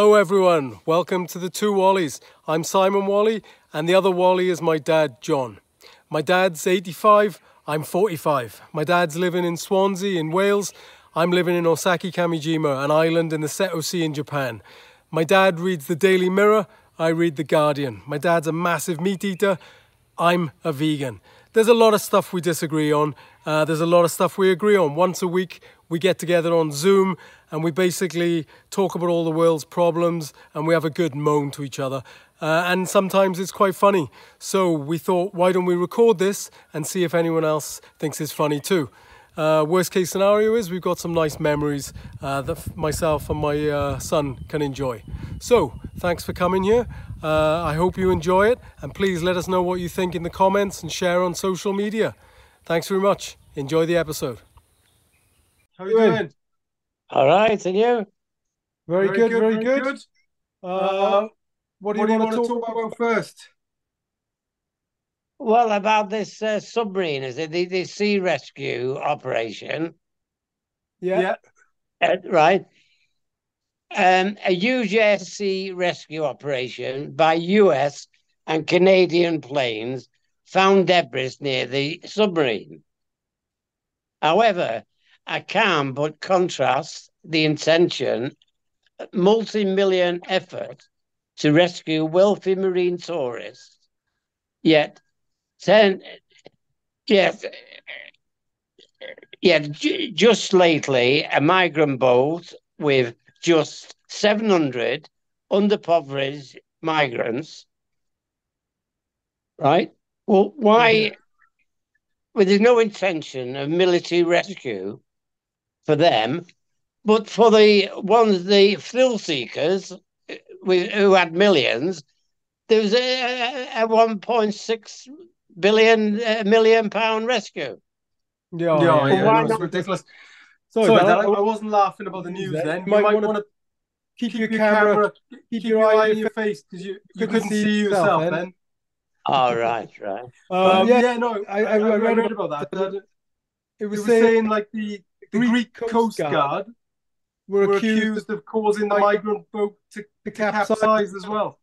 Hello, everyone. Welcome to the Two Whalleys. I'm Simon Whalley, and the other Whalley is my dad, John. My dad's 85, I'm 45. My dad's living in Swansea in Wales. I'm living in Osaki Kamijima, an island in the Seto Sea in Japan. My dad reads the Daily Mirror, I read the Guardian. My dad's a massive meat eater, I'm a vegan. There's a lot of stuff we disagree on. Uh, there's a lot of stuff we agree on. Once a week, we get together on Zoom and we basically talk about all the world's problems and we have a good moan to each other. Uh, and sometimes it's quite funny. So we thought, why don't we record this and see if anyone else thinks it's funny too? Uh, worst case scenario is we've got some nice memories uh, that myself and my uh, son can enjoy. So, thanks for coming here. Uh, I hope you enjoy it, and please let us know what you think in the comments and share on social media. Thanks very much. Enjoy the episode. How are you doing? All right, and you? Very, very good, good, very good. good. Uh, what do you, what want, do you want to talk, talk about first? Well, about this uh, submarine, is it the, the sea rescue operation? Yeah. yeah. Uh, right. Um, a UJSC rescue operation by US and Canadian planes found debris near the submarine. However, I can but contrast the intention, multi million effort to rescue wealthy marine tourists. Yet then, yeah, yeah, just lately, a migrant boat with just 700 underprivileged migrants, right? Well, why, mm-hmm. well, there's no intention of military rescue for them, but for the ones, the thrill seekers who had millions, there was a, a 1.6 billion uh, million pound rescue. Yeah, yeah, yeah, yeah no, ridiculous. Sorry, Sorry I, I, wasn't laughing about the news. Then you might, might want to keep, keep your, your camera, camera, keep your, your eye in your face because you, you couldn't, couldn't see yourself then. then. Oh right, right. Um, yeah, yeah, no, I, I, I read, read about that. that it was, it was saying, saying like the, the Greek, Greek Coast Guard, Guard were, were accused, accused of causing the migrant boat to, to capsize as well.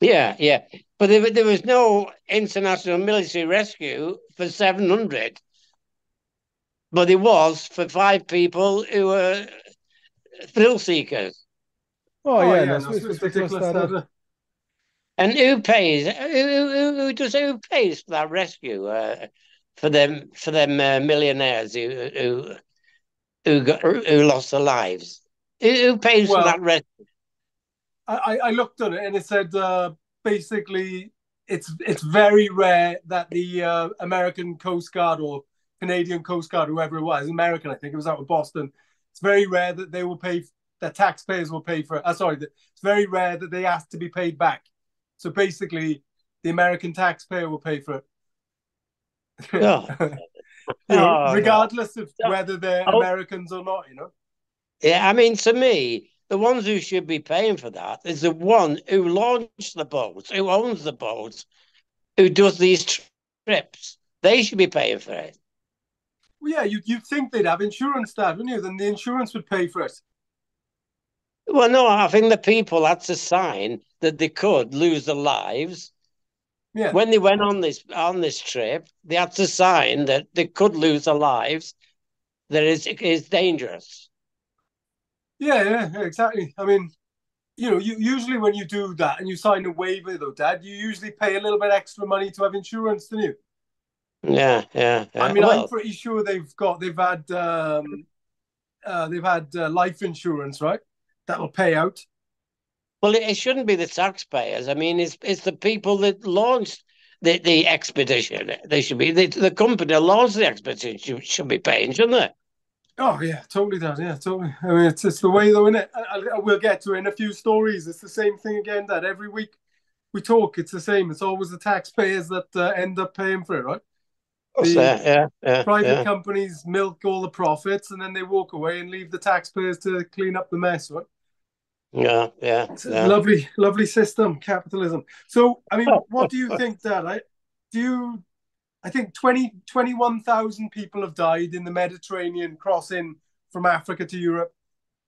Yeah, yeah. But there, there was no international military rescue for 700. But it was for five people who were thrill seekers. Oh, oh yeah, yeah no, it's, it's ridiculous. and who pays? Who, who, who, does who pays for that rescue? Uh, for them, for them uh, millionaires who who who, got, who lost their lives. Who, who pays well, for that rescue? I, I looked at it and it said uh, basically it's it's very rare that the uh, American Coast Guard or Canadian Coast Guard, whoever it was, American, I think it was out of Boston. It's very rare that they will pay that taxpayers will pay for. Uh, sorry, it's very rare that they ask to be paid back. So basically, the American taxpayer will pay for it. Oh. you know, oh, regardless of whether they're oh. Americans or not, you know. Yeah, I mean, to me, the ones who should be paying for that is the one who launched the boat, who owns the boat, who does these trips. They should be paying for it. Well, yeah, you you'd think they'd have insurance, Dad, wouldn't you? Then the insurance would pay for it. Well, no, I think the people had to sign that they could lose their lives. Yeah. When they went on this on this trip, they had to sign that they could lose their lives. That is is dangerous. Yeah, yeah, exactly. I mean, you know, you usually when you do that and you sign a waiver, though, Dad, you usually pay a little bit extra money to have insurance, don't you? Yeah, yeah. yeah. I mean, well, I'm pretty sure they've got they've had um, uh, they've had uh, life insurance, right? That will pay out. Well, it, it shouldn't be the taxpayers. I mean, it's it's the people that launched the, the expedition. They should be the, the company that launched the expedition should be paying, shouldn't they? Oh yeah, totally does. Yeah, totally. I mean, it's, it's the way though, isn't it? I, I, we'll get to it in a few stories. It's the same thing again. That every week we talk, it's the same. It's always the taxpayers that uh, end up paying for it, right? The yeah, yeah, private yeah. companies milk all the profits and then they walk away and leave the taxpayers to clean up the mess, right? Yeah, yeah. Yeah. lovely, lovely system, capitalism. So, I mean, what do you think, Dad? I, do you I think 20, 21,000 people have died in the Mediterranean crossing from Africa to Europe.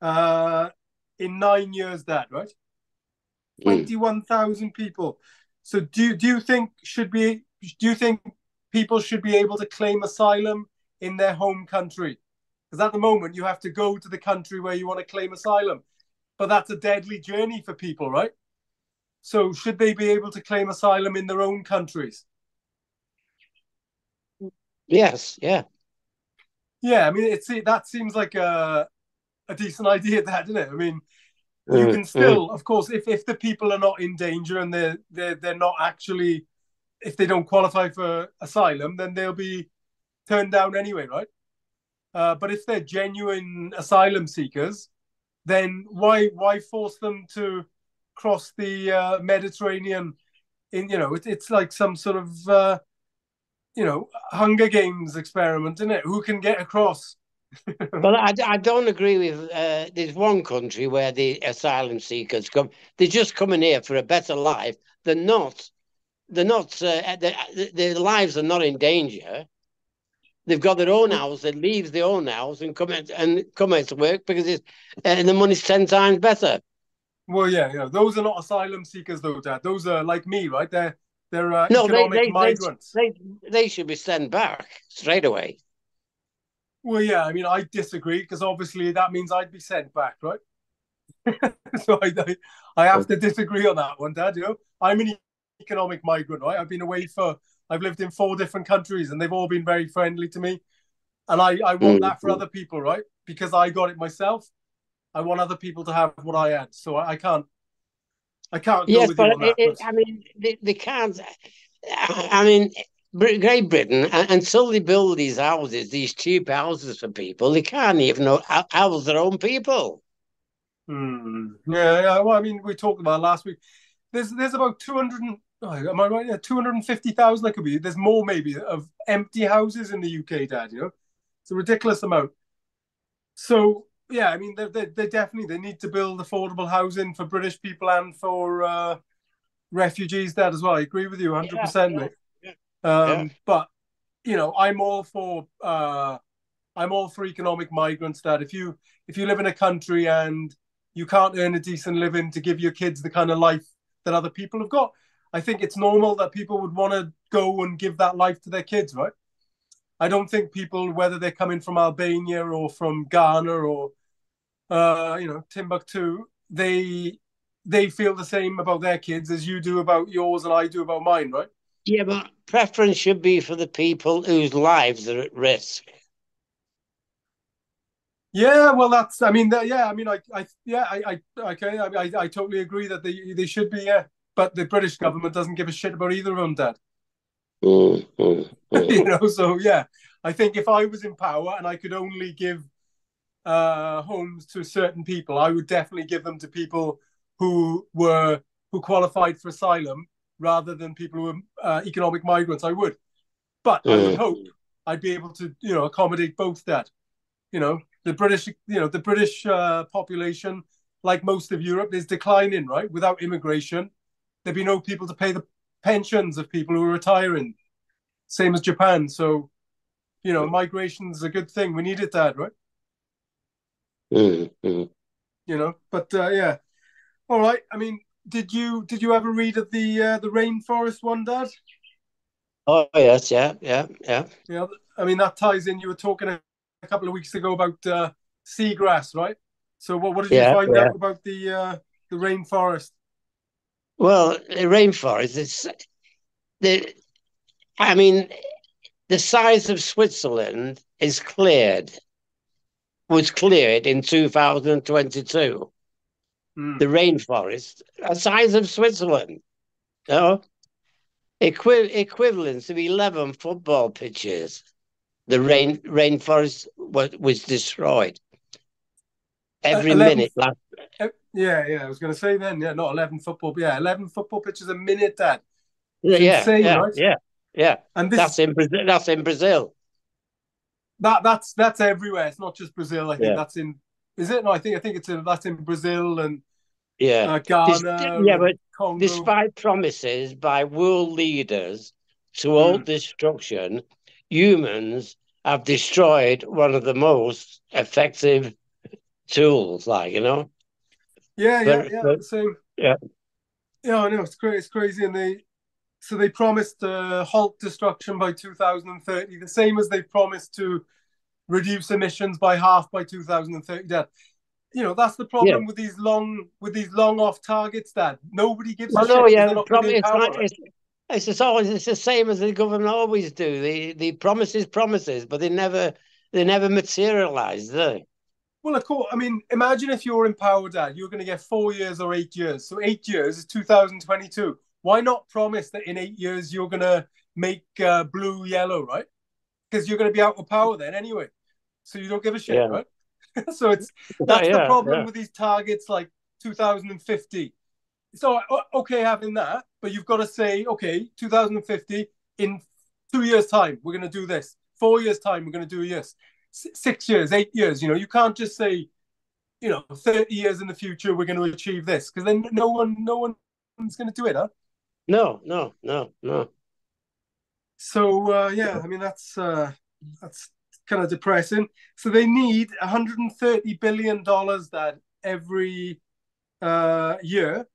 Uh, in nine years, Dad. Right, Mm. twenty-one thousand people. So do do you think should be do you think people should be able to claim asylum in their home country? Because at the moment you have to go to the country where you want to claim asylum, but that's a deadly journey for people, right? So should they be able to claim asylum in their own countries? Yes, yeah. Yeah, I mean, it's that seems like a a decent idea, that doesn't it? I mean, you Mm, can still, of course, if if the people are not in danger and they're they're they're not actually, if they don't qualify for asylum, then they'll be turned down anyway, right? Uh, but if they're genuine asylum seekers, then why why force them to cross the uh, Mediterranean? In you know, it, it's like some sort of uh, you know Hunger Games experiment, isn't it? Who can get across? But I, I don't agree with. Uh, there's one country where the asylum seekers come. They're just coming here for a better life. They're not. They're not. Uh, their, their lives are not in danger. They've got their own house. They leave their own house and come out, and come out to work because it's uh, the money's ten times better. Well, yeah, yeah. Those are not asylum seekers, though, Dad. Those are like me, right? They're they're uh, No, they, economic they, they, migrants. they they should be sent back straight away. Well, yeah. I mean, I disagree because obviously that means I'd be sent back, right? so I, I I have to disagree on that one, Dad. You know, I'm an economic migrant, right? I've been away for I've lived in four different countries, and they've all been very friendly to me. And I I want that for Mhm. other people, right? Because I got it myself. I want other people to have what I had, so I, I can't. I can't Yes, but on that. it, it, but- I mean, they, they can't. I I mean, Great Britain, un- until they build these houses, these cheap houses for people, they can't even know- hou- house their own people. Hmm. Yeah, yeah. Well, I mean, we talked about last week. There's there's about two hundred. Oh, am I right? Yeah, two hundred and fifty thousand. That could be. There's more maybe of empty houses in the UK, Dad. You know, it's a ridiculous amount. So yeah, I mean, they they, they definitely they need to build affordable housing for British people and for uh, refugees, Dad, as well. I agree with you, hundred percent, Yeah, mate. yeah, Um, yeah. but you know, I'm all for uh, I'm all for economic migrants. Dad, if you if you live in a country and you can't earn a decent living to give your kids the kind of life that other people have got, I think it's normal that people would want to go and give that life to their kids, right? I don't think people, whether they're coming from Albania or from Ghana or uh, you know Timbuktu, they they feel the same about their kids as you do about yours and I do about mine, right? Yeah, but preference should be for the people whose lives are at risk. Yeah, well, that's. I mean, yeah, I mean, I, I, yeah, I, I, okay, I, I, I totally agree that they, they should be. Yeah, but the British government doesn't give a shit about either of them, Dad. Mm, mm, mm. you know, so yeah, I think if I was in power and I could only give uh, homes to certain people, I would definitely give them to people who were who qualified for asylum rather than people who were uh, economic migrants. I would, but I would hope I'd be able to, you know, accommodate both. That, you know, the British, you know, the British uh, population, like most of Europe, is declining. Right, without immigration, there'd be no people to pay the pensions of people who are retiring. Same as Japan. So, you know, migration's a good thing. We needed that, right? Mm, mm. You know, but uh, yeah. All right. I mean, did you did you ever read of the uh, the rainforest one, Dad? Oh yes, yeah, yeah, yeah. Yeah. I mean, that ties in. You were talking a, a couple of weeks ago about uh, seagrass, right? So, what what did Yeah, you find yeah. out about the uh, the rainforest? Well, the rainforest is the. I mean, the size of Switzerland is cleared. Was cleared in 2022. Hmm. The rainforest, the size of Switzerland, you know, Equi- equivalent to 11 football pitches. The rain rainforest was, was destroyed. Every 11 minute, last Uh, Yeah, yeah. I was going to say then, yeah, not eleven football, but yeah, eleven football pitches a minute, Dad. yeah, insane, yeah, right? yeah, yeah. And this That's in Brazil. That's in Brazil. that that's that's everywhere. It's not just Brazil. I think Yeah. that's in. Is it? No, I think I think it's in, that's in Brazil and Yeah. uh, Ghana. yeah, but Congo. despite promises by world leaders to Hmm. halt destruction, humans have destroyed one of the most effective tools. Like you know, Yeah, yeah, yeah. but- same. yeah. Yeah, I know it's crazy. It's crazy, and they so they promised uh, to halt destruction by 2030, the same as they promised to reduce emissions by half by 2030. Dad, you know that's the problem with these long with these long off targets. Dad, nobody gives Well, a shit. yeah, they're not prob- gonna be in it's, it's, it's just always it's the same as the government always do. The the promises, promises, but they never they never materialize, do they? Well, of course. I mean, imagine if you're in power, Dad. You're going to get four years or eight years. So eight years is 2022. Why not promise that in eight years you're going to make uh, blue yellow, right? Because you're going to be out of power then anyway. So you don't give a shit, Yeah. right? so it's that's Yeah, the problem yeah. with these targets like 2050. So okay, having that, but you've got to say, okay, 2050 in two years' time, we're going to do this. Four years' time, we're going to do this. Six years, eight years. You know, you can't just say, you know, 30 years in the future, we're going to achieve this because then no one, no one's going to do it, huh? No, no, no, no. So uh, yeah, I mean that's uh, that's kind of depressing. So they need 130 billion dollars that every uh, year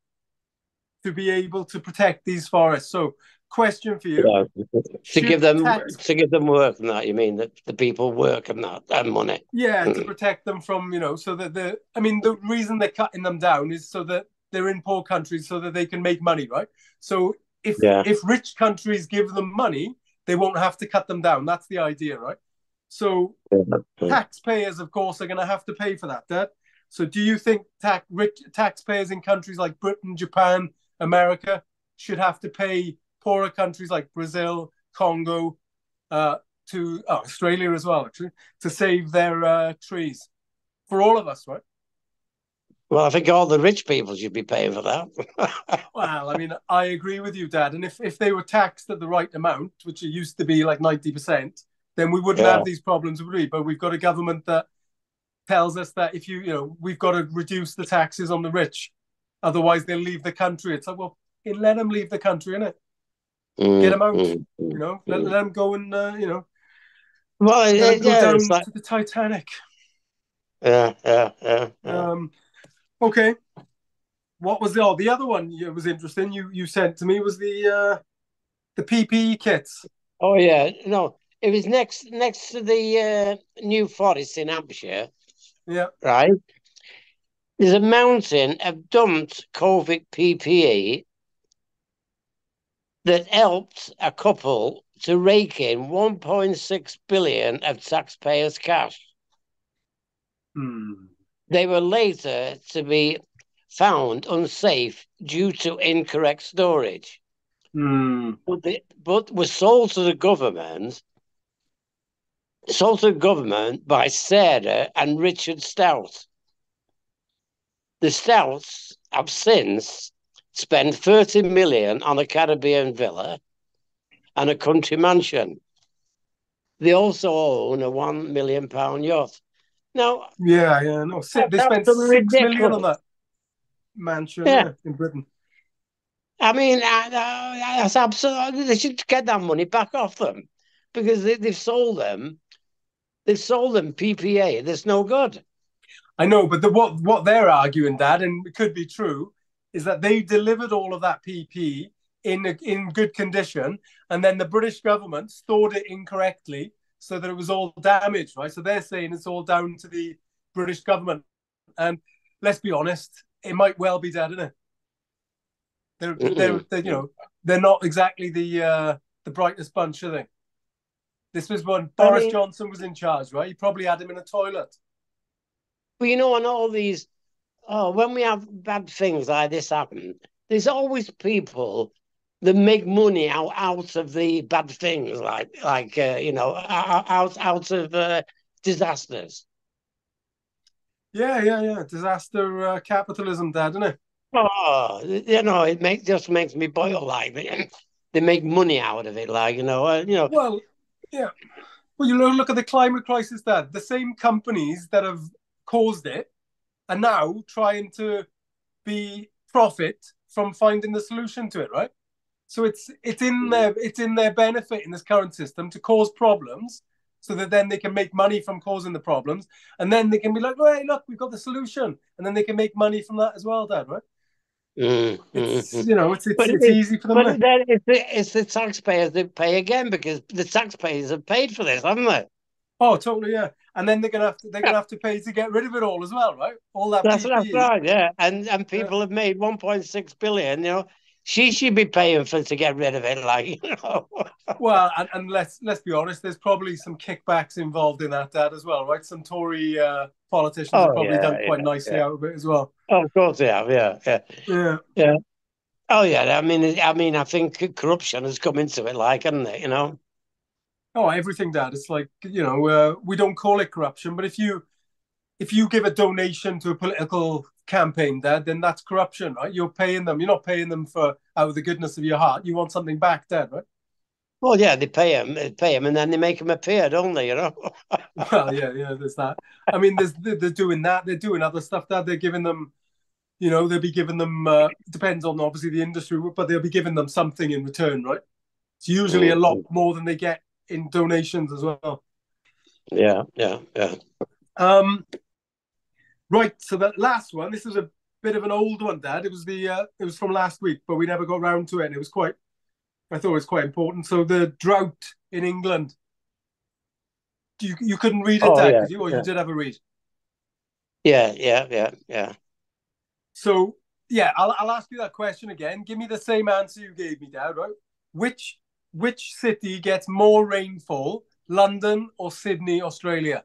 to be able to protect these forests. So, question for you: Yeah. To Should give them tax- to give them work and that, you mean that the people work and that and money. Yeah, to Mm. protect them from, you know, so that the, I mean, the reason they're cutting them down is so that they're in poor countries so that they can make money, right? So if Yeah. if rich countries give them money, they won't have to cut them down. That's the idea, right? So taxpayers, of course, are going to have to pay for that, debt. So do you think tax rich taxpayers in countries like Britain, Japan, America should have to pay poorer countries like Brazil, Congo, uh, to oh, Australia as well, actually, to save their uh, trees for all of us, right? Well, I think all the rich people should be paying for that. Well, I mean, I agree with you, Dad. And if, if they were taxed at the right amount, which it used to be like 90%, then we wouldn't Yeah. have these problems, would we? But we've got a government that tells us that if you, you know, we've got to reduce the taxes on the rich, otherwise they'll leave the country. It's like, well, let them leave the country, innit? Get 'em out, Mm, mm, You know, let, mm. let them go and, uh, you know, Well, let it, 'em go yeah, down like, to the Titanic. yeah, yeah, yeah, yeah. Um, okay. What was the oh, the other one? That was interesting. You you sent to me was the uh, the PPE kits. Oh yeah, no, it was next next to the uh, New Forest in Hampshire, Yeah. right? There's a mountain of dumped COVID PPE that helped a couple to rake in 1.6 billion of taxpayers' cash. Hmm. They were later to be found unsafe due to incorrect storage. Hmm. but, they, but was sold to the government, sold to the government by Sarah and Richard Stout. The Stouts have since spent 30 million on a Caribbean villa and a country mansion. They also own a one million pound yacht. Now, Yeah, yeah. No, si- they That's spent six absolutely million on that mansion Yeah. yeah, in Britain. I mean, I- I- that's absolutely. They should get that money back off them because they, they've sold them. They've sold them PPE. That's no good. I know, but the, what what they're arguing, Dad, and it could be true, is that they delivered all of that PPE in in good condition, and then the British government stored it incorrectly, so that it was all damaged, right? So they're saying it's all down to the British government, and let's be honest, it might well be, Dad, isn't it? They're, they're, they're you know they're not exactly the uh, the brightest bunch, are they? This was when I Boris mean- Johnson was in charge, right? He probably had him in a toilet. But you know, on all these, oh, when we have bad things like this happen, there's always people that make money out out of the bad things, like like uh, you know, out out, of uh, disasters. Yeah, yeah, yeah. Disaster uh, capitalism, Dad, isn't it? Oh, you know, it makes just makes me boil like they, make money out of it, like you know, uh, you know. Well, yeah. Well, you look, look at the climate crisis, Dad. The same companies that have caused it are now trying to be profit from finding the solution to it, right? So it's it's in their it's in their benefit in this current system to cause problems so that then they can make money from causing the problems, and then they can be like, oh, "Hey, look, we've got the solution," and then they can make money from that as well, Dad. Right? Mm, It's mm, mm. you know, it's it's, But it's it- easy for them. But then it's the, it's the taxpayers that pay again because the taxpayers have paid for this, haven't they? Oh, totally, yeah. And then they're gonna have to they're gonna have to pay to get rid of it all as well, right? All that That's, right, yeah. And and people have made 1.6 billion, you know. She should be paying for to get rid of it, like, you know. Well, and, and let's let's be honest, there's probably some kickbacks involved in that, Dad, as well, right? Some Tory uh, politicians Oh, have probably yeah, done quite yeah, nicely yeah. out of it as well. Oh, of course they have, yeah, yeah, yeah. Yeah. Oh, yeah. I mean, I mean, I think corruption has come into it, like, hasn't it? You know. Oh, everything, Dad. It's like you know, uh, we don't call it corruption, but if you if you give a donation to a political campaign, Dad, then that's corruption, right? You're paying them. You're not paying them for out of the goodness of your heart. You want something back, Dad, right? Well, yeah, they pay him, they pay him, and then they make him appear, don't they? You know. Well, yeah, yeah. There's that. I mean, there's they're doing that. They're doing other stuff. That they're giving them, you know, they'll be giving them. Uh, depends on obviously the industry, but they'll be giving them something in return, right? It's usually a lot more than they get in donations as well. yeah, yeah, yeah. Um, right. So that last one, this is a bit of an old one, Dad. It was the uh, it was from last week, but we never got round to it, and it was quite. I thought it was quite important. So the drought in England. You you couldn't read it, Oh, Dad, yeah, you, or yeah. you did have a read. Yeah, yeah, yeah, yeah. So yeah, I'll I'll ask you that question again. Give me the same answer you gave me, Dad. Right? Which which city gets more rainfall, London or Sydney, Australia?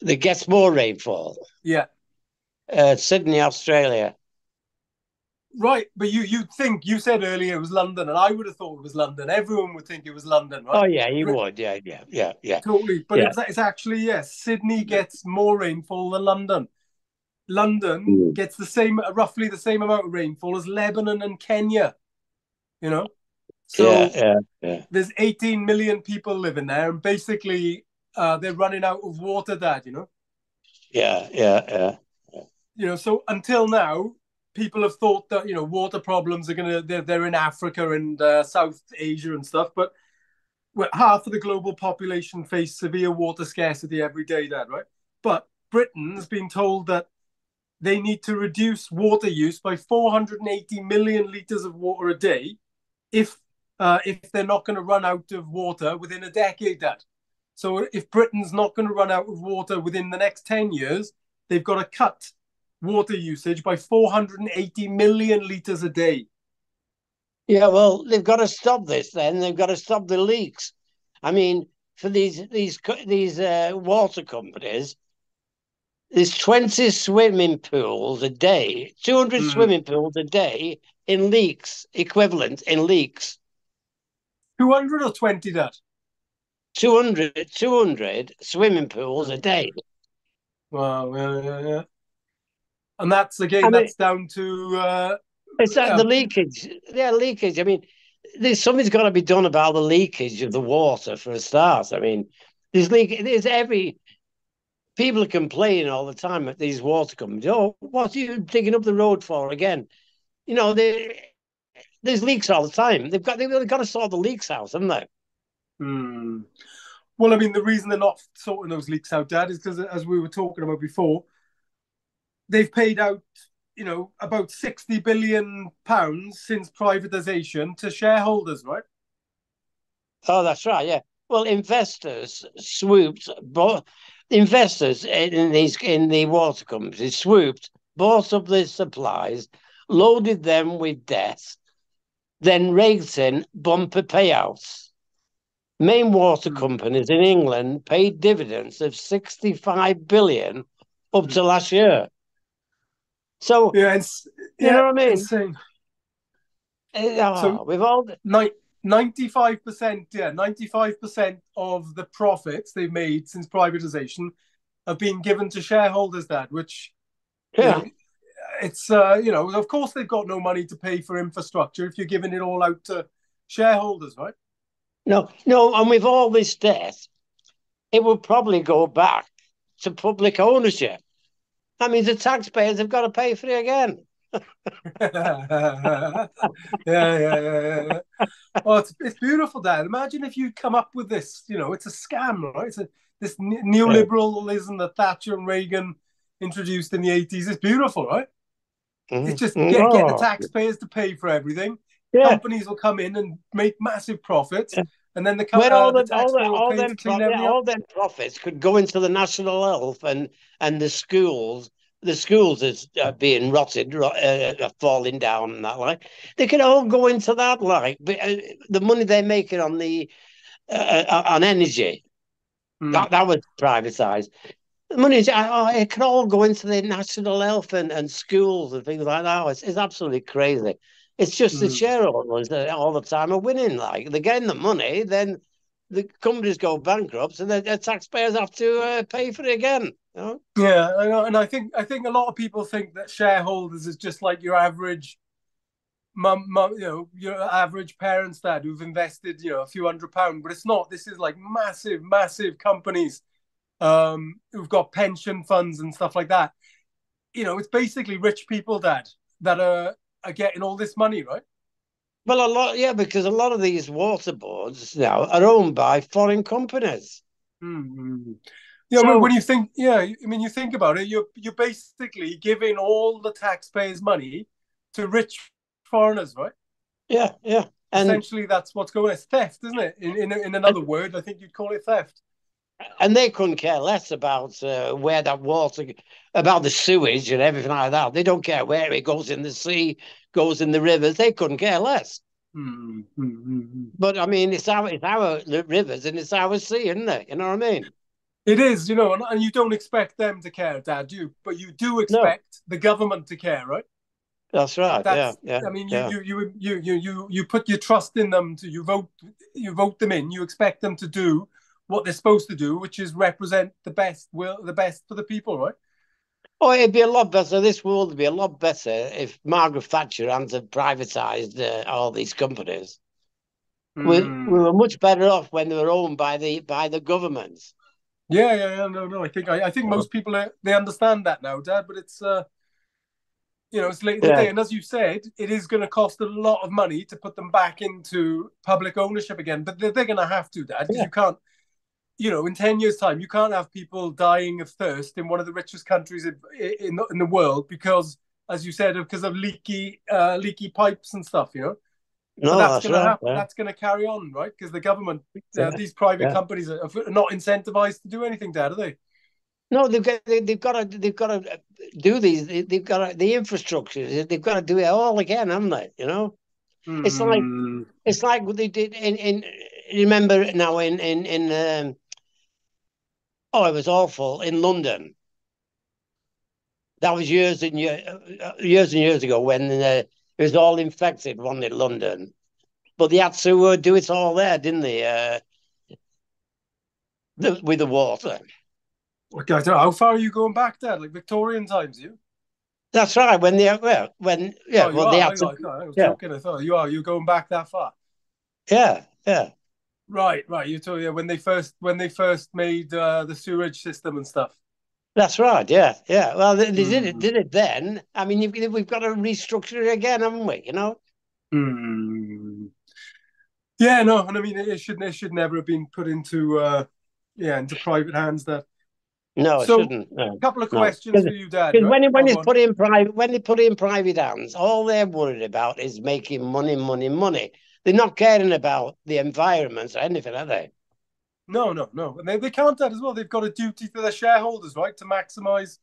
There gets more rainfall. Yeah, Uh, Sydney, Australia. right. But you you think you said earlier it was London, and I would have thought it was London. Everyone would think it was London, right? Oh yeah, you would. Yeah, yeah, yeah, yeah. Totally, but Yeah. it's, it's actually yes. Sydney gets more rainfall than London. London Mm. gets the same, roughly the same amount of rainfall as Lebanon and Kenya. You know, so yeah, yeah, yeah. there's 18 million people living there, and basically uh, they're running out of water, Dad. You know, Yeah, yeah, yeah. you know. So until now, people have thought that you know water problems are gonna they're, they're in Africa and uh, South Asia and stuff, but well, half of the global population face severe water scarcity every day, Dad. Right? But Britain's been told that they need to reduce water use by 480 million liters of water a day if uh, if they're not going to run out of water within a decade, Dad. So if Britain's not going to run out of water within the next 10 years, they've got to cut water usage by 480 million liters a day. Yeah, well, they've got to stop this. Then they've got to stop the leaks. I mean, for these these these uh, water companies, there's 20 swimming pools a day, 200 Mhm. swimming pools a day in leaks, equivalent in leaks. 200 or 20, Dad? 200, 200 swimming pools a day. Wow, yeah, yeah, yeah. And that's again, I mean- that's down to uh, It's like Yeah. the leakage. Yeah, leakage. I mean, there's something's got to be done about the leakage of the water for a start. I mean, there's leak. There's every people are complaining all the time at these water companies. Oh, what are you digging up the road for again? You know, they, there's leaks all the time. They've got they've got to sort the leaks out, haven't they? Hmm. Well, I mean, the reason they're not sorting those leaks out, Dad, is because, as we were talking about before, they've paid out, you know, about sixty billion pounds since privatization to shareholders, right? Oh, that's right. Yeah. Well, investors swooped, bought investors in these in the water companies swooped, bought up their supplies, loaded them with debt, then raked in bumper payouts. Main water companies in England paid dividends of 65 billion up to last year. So yeah, it's, you yeah, know what I mean. Eh, ah, so, we've all ni- 95%, yeah, 95% of the profits they've made since privatization have been given to shareholders, Dad, which, yeah, you know, it's, uh, you know, of course they've got no money to pay for infrastructure if you're giving it all out to shareholders, right? No, no, and with all this debt, it will probably go back to public ownership. That means the taxpayers have got to pay for it again. yeah, yeah, yeah, yeah. Oh, it's, it's beautiful, Dad. Imagine if you'd come up with this. You know, it's a scam, right? It's a, this neoliberalism that Thatcher and Reagan introduced in the 80s. It's beautiful, right? Mm. It's just get, get the taxpayers to pay for everything. Yeah. Companies will come in and make massive profits. Yeah. And then the company, all, the, the all, the, all, them profit, all them profits could go into the national health and, and the schools the schools is uh, being rotted, uh, uh, falling down, and that like they can all go into that like but, uh, the money they're making on the uh, uh, on energy mm. that that was privatized. The money, oh, it can all go into the national health and, and schools and things like that. It's, it's absolutely crazy. It's just mm. the hmm. shareholders all the time are winning. Like they're getting the money, then the companies go bankrupt, and the, taxpayers have to pay for it again. know? Yeah, and I think I think a lot of people think that shareholders is just like your average mum, mum, you know, your average parents dad who've invested, you know, a few hundred pound, but it's not. This is like massive, massive companies um, who've got pension funds and stuff like that. You know, it's basically rich people, dad, that are are getting all this money, right? Well, a lot, yeah, because a lot of these water boards now are owned by foreign companies. Mm-hmm. Yeah, so, when you think, yeah, I mean, you think about it, you're you're basically giving all the taxpayers' money to rich foreigners, right? Yeah, yeah. And Essentially, that's what's going. on. It's theft, isn't it? In in, in another and, word, I think you'd call it theft. And they couldn't care less about uh, where that water, about the sewage and everything like that. They don't care where it goes in the sea, goes in the rivers. They couldn't care less. Mm-hmm. But I mean, it's our it's our rivers and it's our sea, isn't it? You know what I mean? It is, you know, and, and you don't expect them to care, Dad, do you? But you do expect no. the government to care, right? That's right. That's, yeah, yeah. I mean, you, yeah. you, you, you, you, you, you put your trust in them to you vote, you vote them in. You expect them to do what they're supposed to do, which is represent the best, will the best for the people, right? Oh, it'd be a lot better. This world would be a lot better if Margaret Thatcher hadn't privatized uh, all these companies. Mm. We, hmm. we were much better off when they were owned by the by the governments. Yeah, yeah, yeah. No, no. I think I, I think most people uh, they understand that now, Dad. But it's uh, you know, it's late in the day, and as you said, it is going to cost a lot of money to put them back into public ownership again. But they're, they're going to have to, Dad, yeah. you can't. You know, in ten years' time, you can't have people dying of thirst in one of the richest countries in in, in the world because, as you said, because of leaky uh, leaky pipes and stuff. You know. No, that's, that's, gonna right, happen. Yeah. That's going to carry on, right? Because the government, uh, yeah. these private yeah. companies are, not incentivized to do anything, Dad, are they? No, they've got they, have got to they've got to do these. They, have got to, the infrastructure. They've got to do it all again, haven't they? You know, mm. it's like hmm. it's like what they did in in. Remember now in in in. Um, oh, it was awful in London. That was years and years, uh, years and years ago when uh, it was all infected, one in London. But they had to uh, do it all there, didn't they? Uh, the, with the water. Okay, I don't know. how far are you going back there? Like Victorian times, you? That's right. When they well, when yeah, oh, well, they had to. I was yeah. joking. I thought you are. You going back that far? Yeah, yeah. Right, right. You told yeah when they first when they first made uh, the sewage system and stuff. That's right. Yeah, yeah. Well, they, they mm. did it. Hmm. Did it then? I mean, we've got to restructure it again, haven't we? You know. Mm. Yeah, no, and I mean, it should it should never have been put into uh, yeah into private hands. That no, so, it shouldn't. No. A couple of questions for you, Dad. Right? When when it's put in private when they put in private hands, all they're worried about is making money, money, money. They're not caring about the environment or anything, are they? No, no, no. And they, they can't that as well. They've got a duty to their shareholders, right, to maximize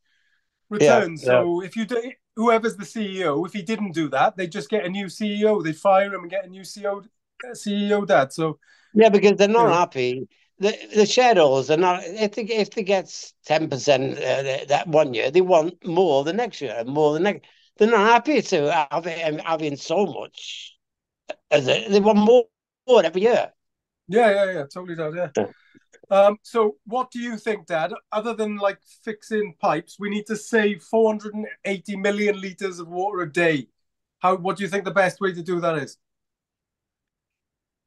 returns. Yeah, so yeah. if you do, whoever's the CEO, if he didn't do that, they just get a new CEO. They fire him and get a new CEO, CEO dad. So yeah, because they're not happy. The, the shareholders are not. If they if they get ten percent uh, that one year, they want more the next year, more the next. They're not happy to have it having so much. They want more, more every year. Yeah, yeah, yeah, totally does. Yeah. Um, so, what do you think, Dad? Other than like fixing pipes, we need to save 480 million liters of water a day. How? What do you think the best way to do that is?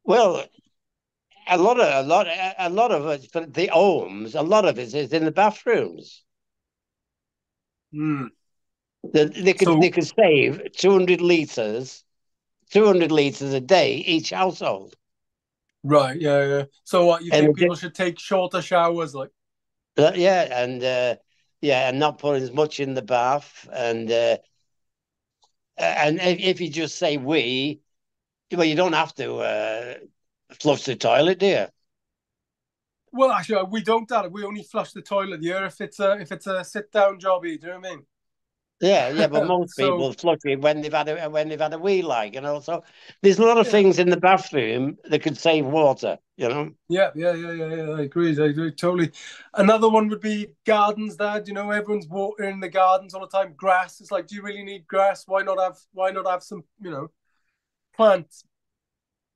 Well, a lot of a lot a lot of it the homes. A lot of it is in the bathrooms. Hmm. They, they could So- they could save two hundred liters, two hundred liters a day each household. Right. Yeah. Yeah. So what you And think people should take shorter showers? Like. Uh, yeah, and uh, yeah, and not put as much in the bath, and uh, and if, if you just say we, well, you don't have to uh, flush the toilet, do you? Well, actually, we don't, Dad. We only flush the toilet here if it's a if it's a sit down. Do you know what I mean? Yeah, yeah, but most So- people flush it when they've had a when they've had a wee, like you know. So there's a lot of Yeah. things in the bathroom that could save water, you know. Yeah, yeah, yeah, yeah, yeah. I agree. I agree totally. Another one would be gardens, Dad. You know, everyone's watering the gardens all the time. Grass. It's like, do you really need grass? Why not have Why not have some, you know, plants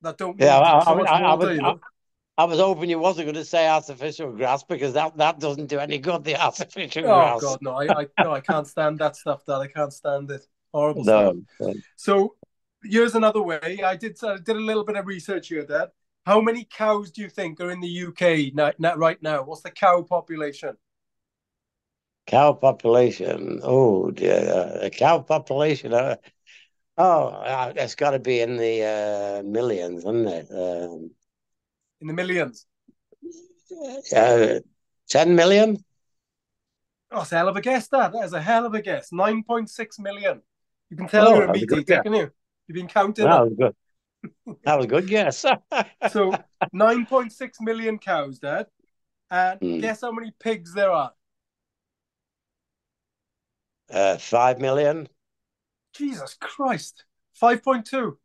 that don't Yeah, need I, so I, I, I water? was, you know? I, I was hoping you wasn't going to say artificial grass because that that doesn't do any good. The artificial Oh grass. Oh God, no! I, I no, I can't stand that stuff. Dad, I can't stand it. Horrible stuff. No. So here's another way. I did I did a little bit of research here, Dad. How many cows do you think are in the UK now, now, right now? What's the cow population? Cow population. Oh dear, the cow population. Uh, oh, uh, it's got to be in the uh, millions, isn't it? Um, In the millions. uh, Ten million. Oh, that's a hell of a guess, Dad. That is a hell of a guess. 9.6 million. You can tell Oh, you're a meat eater, can you? You've been counting That was good. That was a good. guess. So 9.6 million cows, Dad. And Hmm. guess how many pigs there are? uh, Five million. Jesus Christ. 5.2.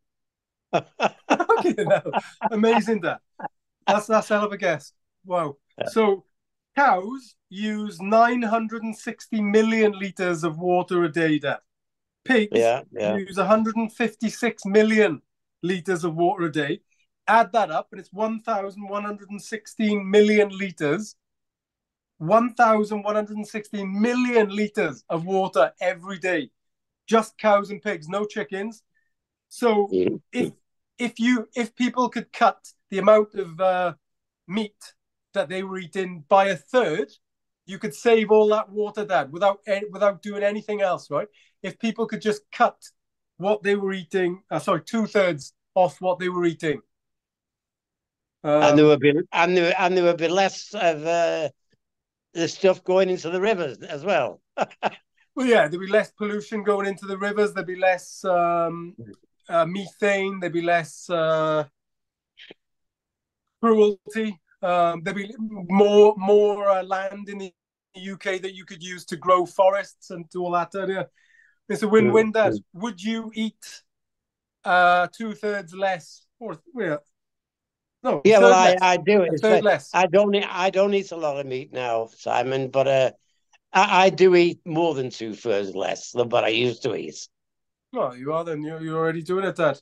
Okay, no. Amazing, Dad. That's that's a hell of a guess. Wow. Yeah. So cows use 960 million liters of water a day, Dad. Pigs Yeah, yeah. use 156 million liters of water a day. Add that up, and it's 1,116 million liters. 1,116 million liters of water every day. Just cows and pigs, no chickens. So Mm. if if you if people could cut the amount of uh, meat that they were eating by a third, you could save all that water, Dad, without without doing anything else, right? If people could just cut what they were eating, uh, sorry, two thirds off what they were eating. Um, and there would be and there and there would be less of uh, the stuff going into the rivers as well. Well, yeah, there'd be less pollution going into the rivers. There'd be less um, uh, methane. There'd be less uh, cruelty. Um, there'd be more more uh, land in the UK that you could use to grow forests and do all that. Uh, it's a win-win. Dad, would you eat uh, two thirds less, or yeah, no, Yeah, well, I, less. I do A it. third less. I don't eat, I don't eat a lot of meat now, Simon, but uh, I, I do eat more than two thirds less than what I used to eat. Well, you are then. You're, you're already doing it, Dad.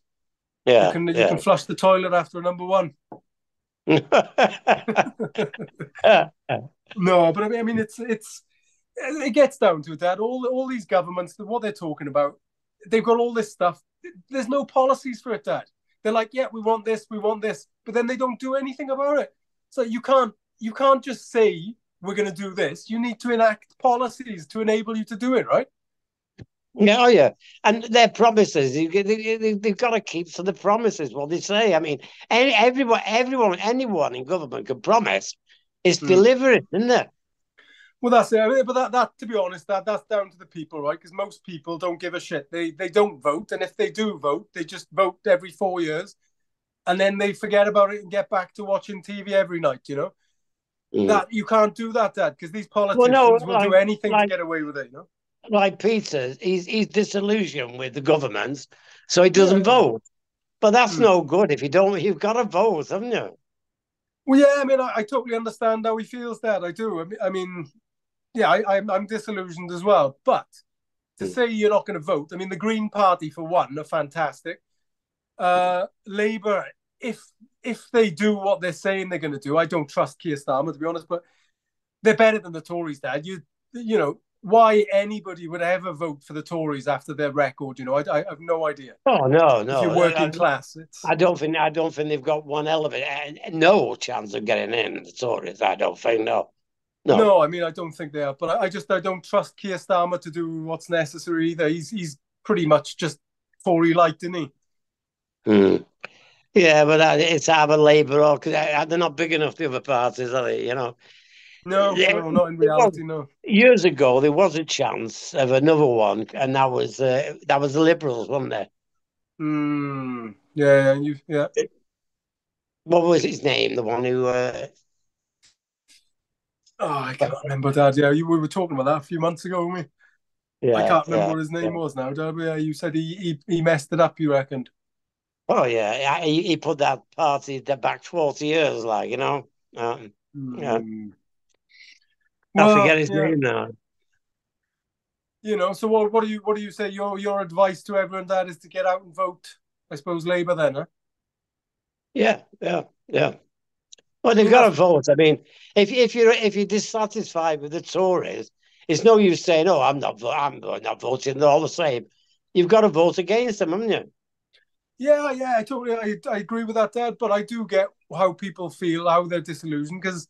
Yeah, you can you can flush the toilet after number one. No, but I mean, I mean, it's it's it gets down to Dad. All all these governments, what they're talking about, they've got all this stuff. There's no policies for it, Dad. They're like, yeah, we want this, we want this, but then they don't do anything about it. So you can't you can't just say we're going to do this. You need to enact policies to enable you to do it, right? Yeah, oh yeah, and their promises. You, they, they, they've got to keep to the promises. What they say. I mean, any, everyone, everyone, anyone in government can promise. Is Hmm. deliver it, isn't it? Well, that's it. I mean, but that, that, to be honest, that that's down to the people, right? Because most people don't give a shit. They they don't vote, and if they do vote, they just vote every four years, and then they forget about it and get back to watching TV every night. You know Mm. that you can't do that, Dad, because these politicians no, will do anything like- to get away with it. You know. Like Peter, he's he's disillusioned with the government, so he doesn't Yeah. vote. But that's Hmm. no good if you don't. You've got to vote, haven't you? Well, yeah, I mean, I, I totally understand how he feels. That I do. I mean, I mean yeah, I, I'm I'm disillusioned as well. But to Hmm. say you're not going to vote, I mean, the Green Party for one are fantastic. Uh, Labour, if if they do what they're saying they're going to do, I don't trust Keir Starmer to be honest, but they're better than the Tories. Dad, you you know why anybody would ever vote for the Tories after their record? You know, I, I have no idea. Oh no, no. if you're working I, class, it's I don't think I don't think they've got one element, and no chance of getting in. The Tories, I don't think. No. No. no, I mean I don't think they are, but I, I just I don't trust Keir Starmer to do what's necessary either. He's he's pretty much just Tory light, isn't he? Hmm. Yeah, but it's either Labour or because they're not big enough. The other parties, are they? You know. No, yeah, no, not in reality. No. Years ago, there was a chance of another one, and that was uh, that was the Liberals, wasn't there? Hmm. Yeah, yeah, you, yeah. What was his name? The one who. Uh... Oh, I can't remember, Dad. Yeah, you, we were talking about that a few months ago, weren't we? Yeah, I can't remember yeah, what his name yeah. was now, Dad. But yeah, you said he, he he messed it up. You reckoned? Oh yeah, he, he put that party back forty years, like you know. Um, mm. Yeah. I well, forget his yeah. name now. You know, so what? What do you? What do you say? Your your advice to everyone that is to get out and vote. I suppose Labour then, huh? Yeah, yeah, yeah. Well, they've got to vote. I mean, if if you're if you're dissatisfied with the Tories, it's no use saying, "Oh, I'm not, I'm not voting." They're all the same. You've got to vote against them, haven't you? Yeah, yeah, I totally, I, I agree with that, Dad. But I do get how people feel, how they're disillusioned, because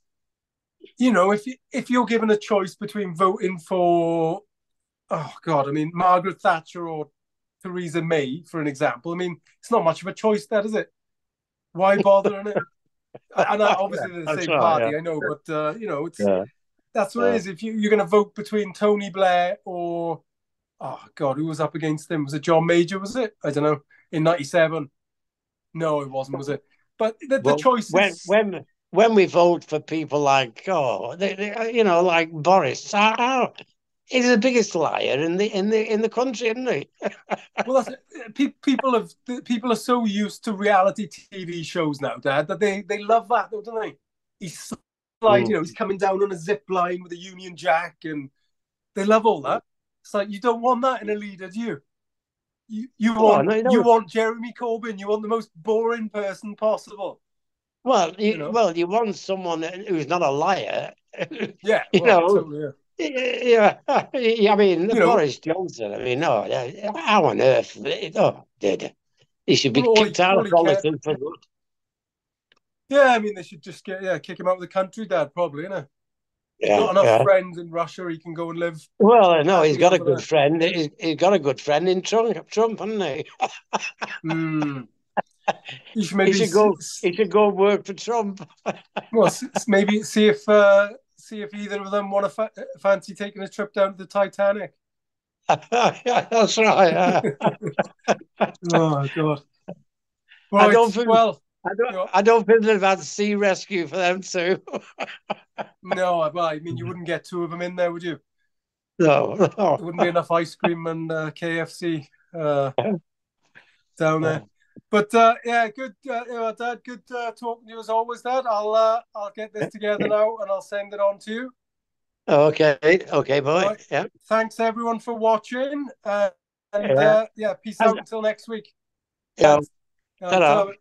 you know, if if you're given a choice between voting for, oh God, I mean Margaret Thatcher or Theresa May, for an example, I mean it's not much of a choice, that is it? Why bother in it? and I, obviously they're the same right, party, yeah. I know, but uh, you know, it's yeah. that's what yeah. it is. If you, you're going to vote between Tony Blair or, oh God, who was up against him? Was it John Major? Was it? I don't know. In '97. No, it wasn't. Was it? But the, well, the choice when when when we vote for people like oh they, they, uh, you know like Boris how, he's the biggest liar in the in the in the country isn't he? Well that's people have people are so used to reality TV shows now dad that they they love that don't they? He's like mm. you know he's coming down on a zip line with a Union Jack and they love all that. It's like you don't want that in a leader do you? You, you oh, want no, you want Jeremy Corbyn you want the most boring person possible well, you, you know? well, you want someone who's not a liar. Yeah, you well, know. Totally, yeah. yeah, I mean, you Boris know, Johnson. I mean, no, how on earth? Oh, did he should be kicked out of politics for good. Yeah, I mean, they should just get yeah, kick him out of the country, Dad. Probably, you know. Yeah, got enough yeah. friends in Russia. He can go and live. Well, no, he's got a good friend. He's, he's got a good friend in Trump, Trump hasn't he? mm. You should maybe he should go. He should go work for Trump. well, maybe see if uh, see if either of them want to fa- fancy taking a trip down to the Titanic. yeah, that's right. oh God. Right, I don't think. Well, I don't. I don't think they've had sea rescue for them too. no, well, I mean, you wouldn't get two of them in there, would you? No, no. There wouldn't be enough ice cream and uh, KFC uh, down there. But uh, yeah, good, uh, you know, Dad. Good uh, talking to you as always, Dad. I'll uh, I'll get this together now and I'll send it on to you. Okay, okay, boy. Right. Yeah. Thanks everyone for watching, uh, and yeah. Uh, yeah, peace out until next week. Yeah. Hello.